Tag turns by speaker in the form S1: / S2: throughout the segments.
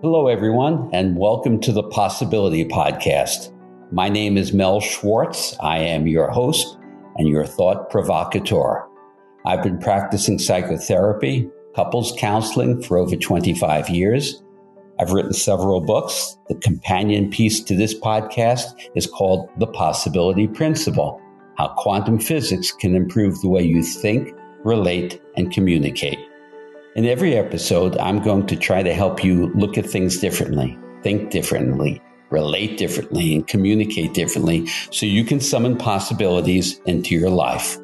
S1: Hello, everyone, and welcome to the Possibility Podcast. My name is Mel Schwartz. I am your host and your thought provocateur. I've been practicing psychotherapy, couples counseling for over 25 years. I've written several books. The companion piece to this podcast is called The Possibility Principle How Quantum Physics Can Improve the Way You Think, Relate, and Communicate. In every episode, I'm going to try to help you look at things differently, think differently, relate differently, and communicate differently so you can summon possibilities into your life.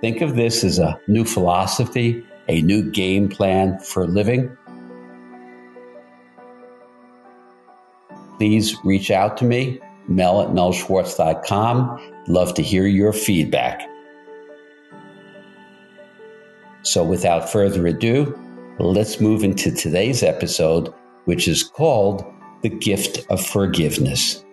S1: Think of this as a new philosophy, a new game plan for living. Please reach out to me, mel at melschwartz.com. Love to hear your feedback. So, without further ado, let's move into today's episode, which is called The Gift of Forgiveness.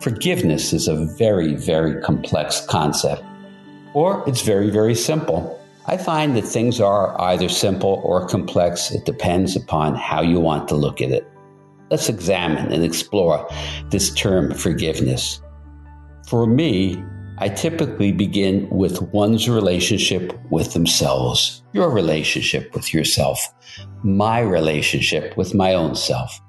S1: Forgiveness is a very, very complex concept, or it's very, very simple. I find that things are either simple or complex. It depends upon how you want to look at it. Let's examine and explore this term forgiveness. For me, I typically begin with one's relationship with themselves, your relationship with yourself, my relationship with my own self.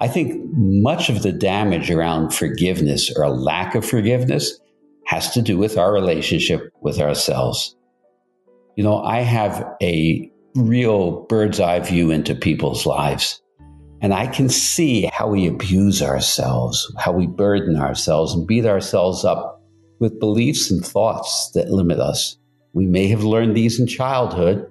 S1: I think much of the damage around forgiveness or lack of forgiveness has to do with our relationship with ourselves. You know, I have a real bird's eye view into people's lives. And I can see how we abuse ourselves, how we burden ourselves and beat ourselves up with beliefs and thoughts that limit us. We may have learned these in childhood.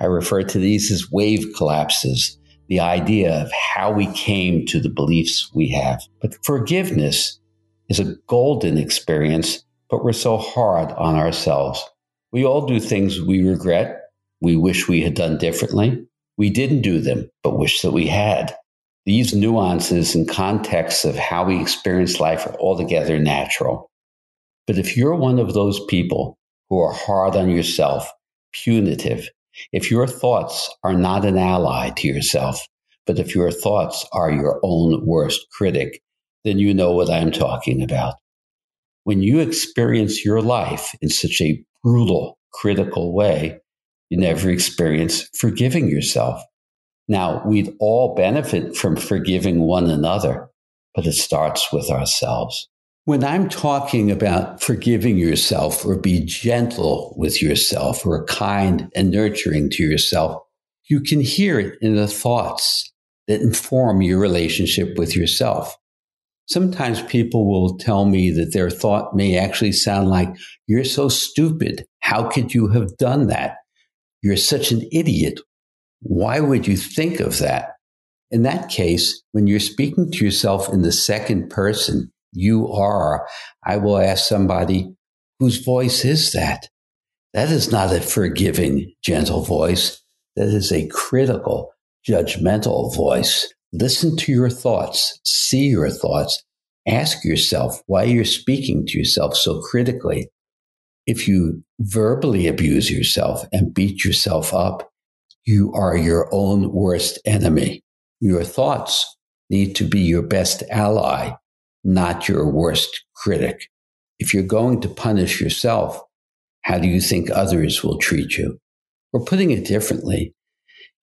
S1: I refer to these as wave collapses, the idea of how we came to the beliefs we have. But forgiveness is a golden experience, but we're so hard on ourselves. We all do things we regret, we wish we had done differently. We didn't do them, but wish that we had. These nuances and contexts of how we experience life are altogether natural. But if you're one of those people who are hard on yourself, punitive, if your thoughts are not an ally to yourself, but if your thoughts are your own worst critic, then you know what I'm talking about. When you experience your life in such a brutal, critical way, you never experience forgiving yourself. Now, we'd all benefit from forgiving one another, but it starts with ourselves. When I'm talking about forgiving yourself or be gentle with yourself or kind and nurturing to yourself, you can hear it in the thoughts that inform your relationship with yourself. Sometimes people will tell me that their thought may actually sound like, You're so stupid. How could you have done that? You're such an idiot. Why would you think of that? In that case, when you're speaking to yourself in the second person, you are, I will ask somebody, whose voice is that? That is not a forgiving, gentle voice. That is a critical, judgmental voice. Listen to your thoughts, see your thoughts, ask yourself why you're speaking to yourself so critically. If you verbally abuse yourself and beat yourself up, you are your own worst enemy. Your thoughts need to be your best ally, not your worst critic. If you're going to punish yourself, how do you think others will treat you? Or putting it differently,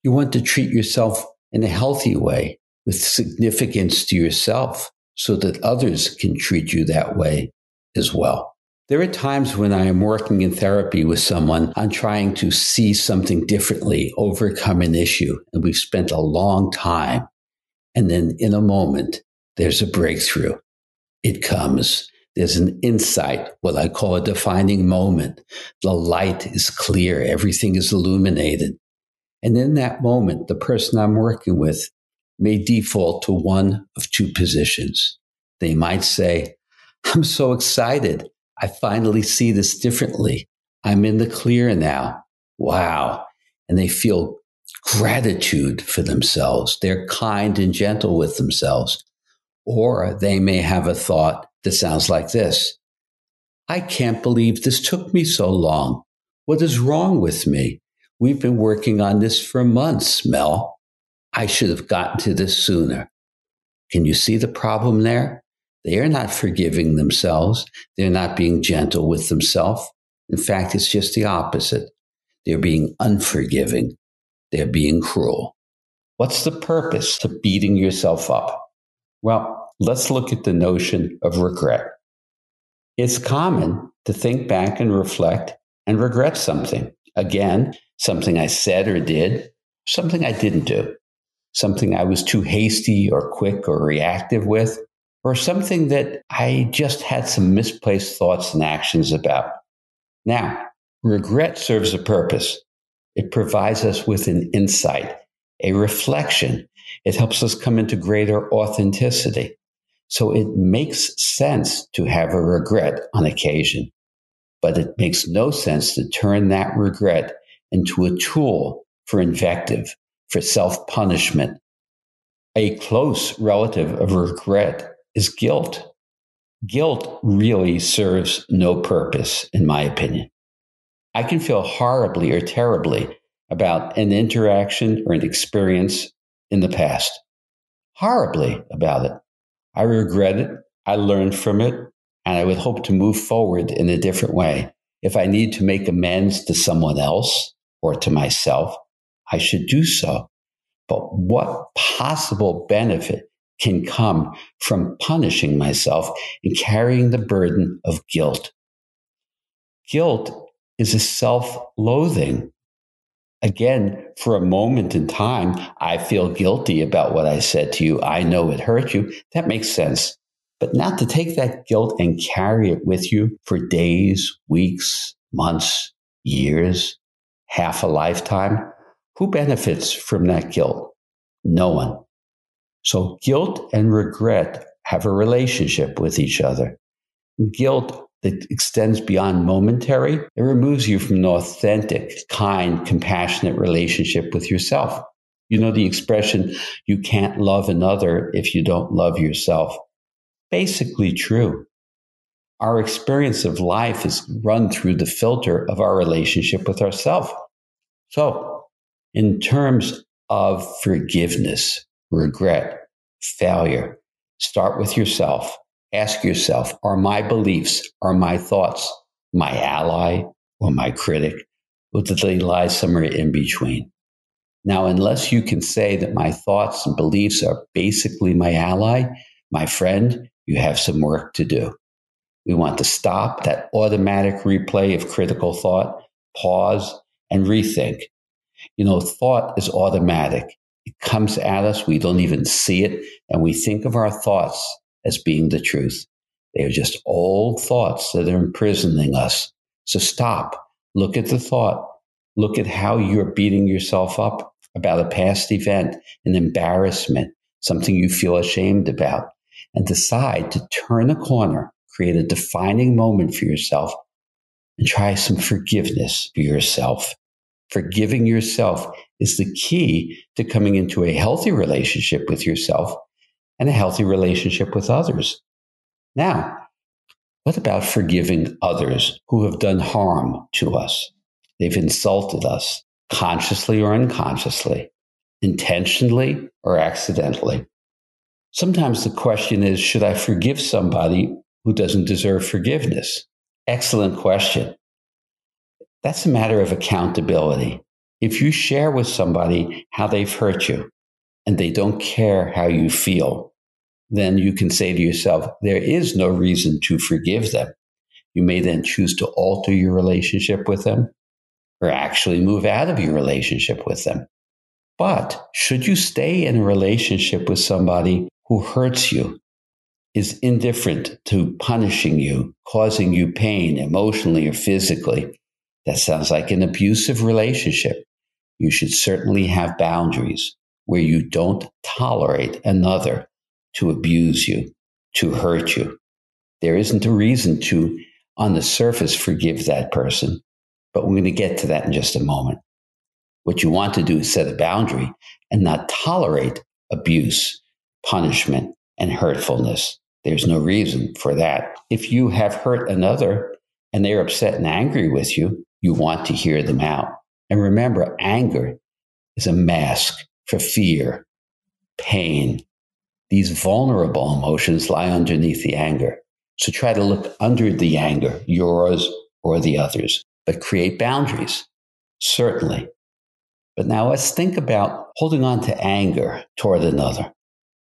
S1: you want to treat yourself in a healthy way with significance to yourself so that others can treat you that way as well. There are times when I am working in therapy with someone on trying to see something differently, overcome an issue, and we've spent a long time. And then in a moment, there's a breakthrough. It comes. There's an insight, what I call a defining moment. The light is clear. Everything is illuminated. And in that moment, the person I'm working with may default to one of two positions. They might say, I'm so excited. I finally see this differently. I'm in the clear now. Wow. And they feel gratitude for themselves. They're kind and gentle with themselves. Or they may have a thought that sounds like this I can't believe this took me so long. What is wrong with me? We've been working on this for months, Mel. I should have gotten to this sooner. Can you see the problem there? They are not forgiving themselves. They're not being gentle with themselves. In fact, it's just the opposite. They're being unforgiving. They're being cruel. What's the purpose of beating yourself up? Well, let's look at the notion of regret. It's common to think back and reflect and regret something. Again, something I said or did, something I didn't do, something I was too hasty or quick or reactive with, or something that I just had some misplaced thoughts and actions about. Now, regret serves a purpose. It provides us with an insight, a reflection. It helps us come into greater authenticity. So it makes sense to have a regret on occasion, but it makes no sense to turn that regret into a tool for invective, for self punishment. A close relative of regret is guilt. Guilt really serves no purpose, in my opinion. I can feel horribly or terribly about an interaction or an experience in the past. Horribly about it. I regret it. I learned from it. And I would hope to move forward in a different way. If I need to make amends to someone else or to myself, I should do so. But what possible benefit can come from punishing myself and carrying the burden of guilt? Guilt is a self loathing. Again, for a moment in time, I feel guilty about what I said to you. I know it hurt you. That makes sense. But not to take that guilt and carry it with you for days, weeks, months, years, half a lifetime. Who benefits from that guilt? No one. So guilt and regret have a relationship with each other. Guilt that extends beyond momentary. It removes you from an authentic, kind, compassionate relationship with yourself. You know the expression, you can't love another if you don't love yourself. Basically true. Our experience of life is run through the filter of our relationship with ourselves. So, in terms of forgiveness, regret, failure, start with yourself Ask yourself Are my beliefs, are my thoughts my ally or my critic? Or do they lie somewhere in between? Now, unless you can say that my thoughts and beliefs are basically my ally, my friend, you have some work to do. We want to stop that automatic replay of critical thought, pause, and rethink. You know, thought is automatic. It comes at us, we don't even see it, and we think of our thoughts as being the truth. They are just old thoughts that are imprisoning us. So stop, look at the thought, look at how you're beating yourself up about a past event, an embarrassment, something you feel ashamed about, and decide to turn a corner, create a defining moment for yourself, and try some forgiveness for yourself. Forgiving yourself is the key to coming into a healthy relationship with yourself and a healthy relationship with others. Now, what about forgiving others who have done harm to us? They've insulted us, consciously or unconsciously, intentionally or accidentally. Sometimes the question is should I forgive somebody who doesn't deserve forgiveness? Excellent question. That's a matter of accountability. If you share with somebody how they've hurt you, and they don't care how you feel, then you can say to yourself, there is no reason to forgive them. You may then choose to alter your relationship with them or actually move out of your relationship with them. But should you stay in a relationship with somebody who hurts you, is indifferent to punishing you, causing you pain emotionally or physically, that sounds like an abusive relationship. You should certainly have boundaries where you don't tolerate another to abuse you, to hurt you. There isn't a reason to, on the surface, forgive that person. But we're going to get to that in just a moment. What you want to do is set a boundary and not tolerate abuse, punishment, and hurtfulness. There's no reason for that. If you have hurt another and they're upset and angry with you, you want to hear them out. And remember, anger is a mask for fear, pain. These vulnerable emotions lie underneath the anger. So try to look under the anger, yours or the others, but create boundaries, certainly. But now let's think about holding on to anger toward another,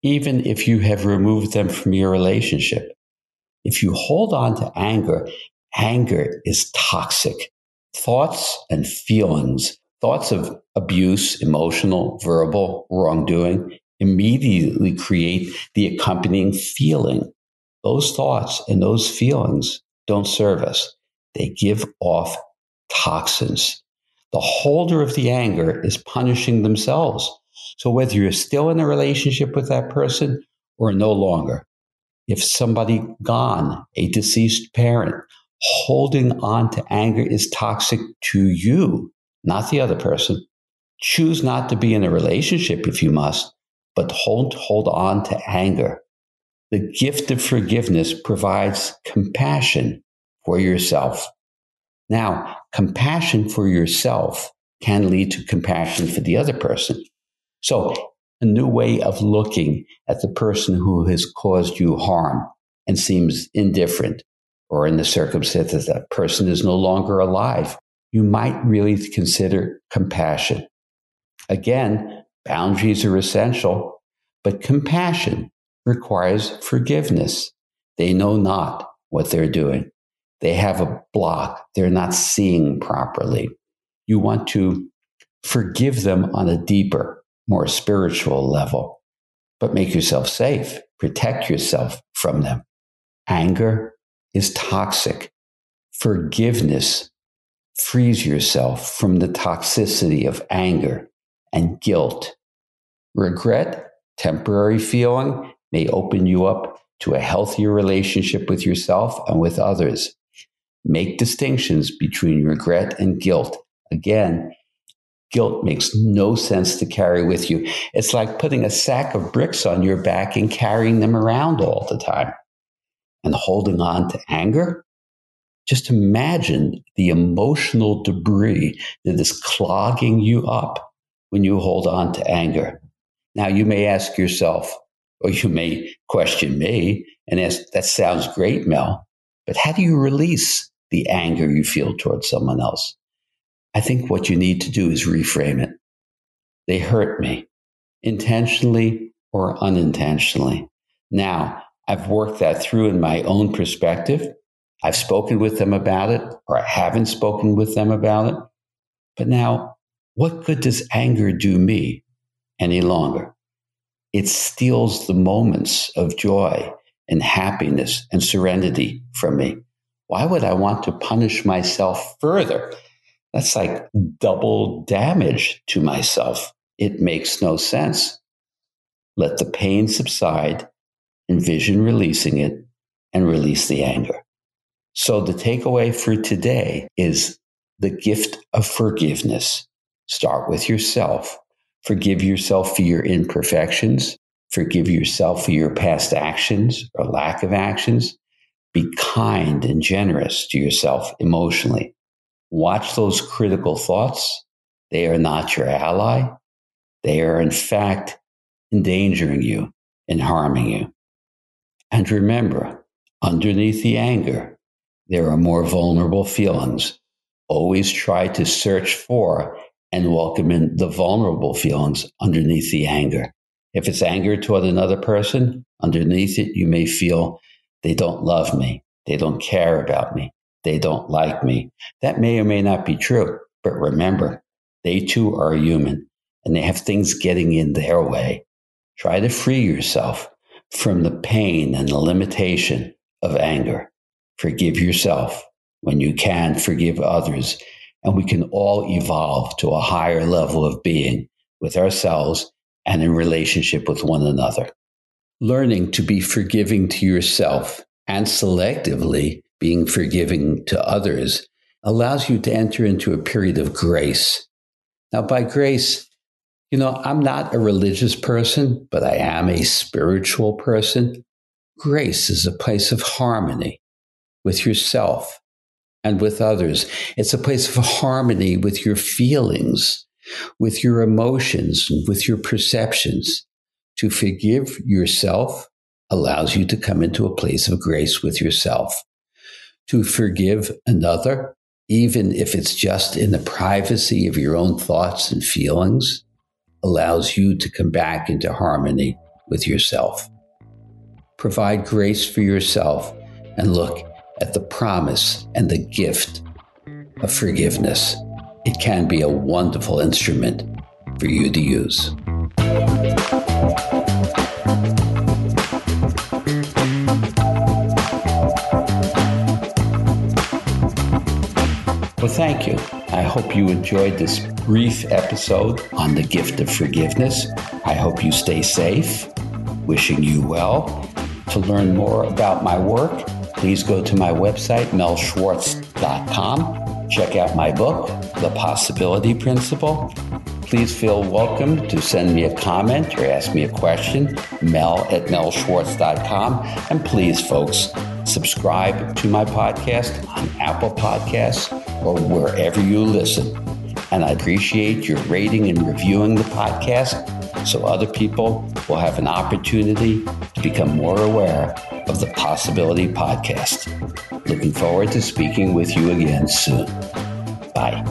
S1: even if you have removed them from your relationship. If you hold on to anger, anger is toxic. Thoughts and feelings, thoughts of abuse, emotional, verbal wrongdoing, immediately create the accompanying feeling. Those thoughts and those feelings don't serve us. They give off toxins the holder of the anger is punishing themselves. So whether you're still in a relationship with that person or no longer, if somebody gone, a deceased parent, holding on to anger is toxic to you, not the other person. Choose not to be in a relationship if you must, but hold, hold on to anger. The gift of forgiveness provides compassion for yourself. Now, compassion for yourself can lead to compassion for the other person. So, a new way of looking at the person who has caused you harm and seems indifferent, or in the circumstances that person is no longer alive, you might really consider compassion. Again, boundaries are essential, but compassion requires forgiveness. They know not what they're doing. They have a block. They're not seeing properly. You want to forgive them on a deeper, more spiritual level, but make yourself safe. Protect yourself from them. Anger is toxic. Forgiveness frees yourself from the toxicity of anger and guilt. Regret, temporary feeling, may open you up to a healthier relationship with yourself and with others. Make distinctions between regret and guilt. Again, guilt makes no sense to carry with you. It's like putting a sack of bricks on your back and carrying them around all the time and holding on to anger. Just imagine the emotional debris that is clogging you up when you hold on to anger. Now, you may ask yourself, or you may question me and ask, that sounds great, Mel, but how do you release the anger you feel towards someone else. I think what you need to do is reframe it. They hurt me intentionally or unintentionally. Now, I've worked that through in my own perspective. I've spoken with them about it, or I haven't spoken with them about it. But now, what good does anger do me any longer? It steals the moments of joy and happiness and serenity from me. Why would I want to punish myself further? That's like double damage to myself. It makes no sense. Let the pain subside, envision releasing it, and release the anger. So, the takeaway for today is the gift of forgiveness. Start with yourself. Forgive yourself for your imperfections. Forgive yourself for your past actions or lack of actions. Be kind and generous to yourself emotionally. Watch those critical thoughts. They are not your ally. They are, in fact, endangering you and harming you. And remember, underneath the anger, there are more vulnerable feelings. Always try to search for and welcome in the vulnerable feelings underneath the anger. If it's anger toward another person, underneath it, you may feel they don't love me. They don't care about me. They don't like me. That may or may not be true. But remember, they too are human and they have things getting in their way. Try to free yourself from the pain and the limitation of anger. Forgive yourself when you can, forgive others. And we can all evolve to a higher level of being with ourselves and in relationship with one another learning to be forgiving to yourself and selectively being forgiving to others allows you to enter into a period of grace. Now, by grace, you know, I'm not a religious person, but I am a spiritual person. Grace is a place of harmony with yourself and with others. It's a place of harmony with your feelings, with your emotions, and with your perceptions. To forgive yourself allows you to come into a place of grace with yourself. To forgive another, even if it's just in the privacy of your own thoughts and feelings, allows you to come back into harmony with yourself. Provide grace for yourself and look at the promise and the gift of forgiveness. It can be a wonderful instrument for you to use. Well, thank you. I hope you enjoyed this brief episode on the gift of forgiveness. I hope you stay safe. Wishing you well. To learn more about my work, please go to my website, melschwartz.com. Check out my book, The Possibility Principle. Please feel welcome to send me a comment or ask me a question, mel at melschwartz.com. And please, folks, subscribe to my podcast on Apple Podcasts or wherever you listen. And I appreciate your rating and reviewing the podcast so other people will have an opportunity to become more aware of the Possibility Podcast. Looking forward to speaking with you again soon. Bye.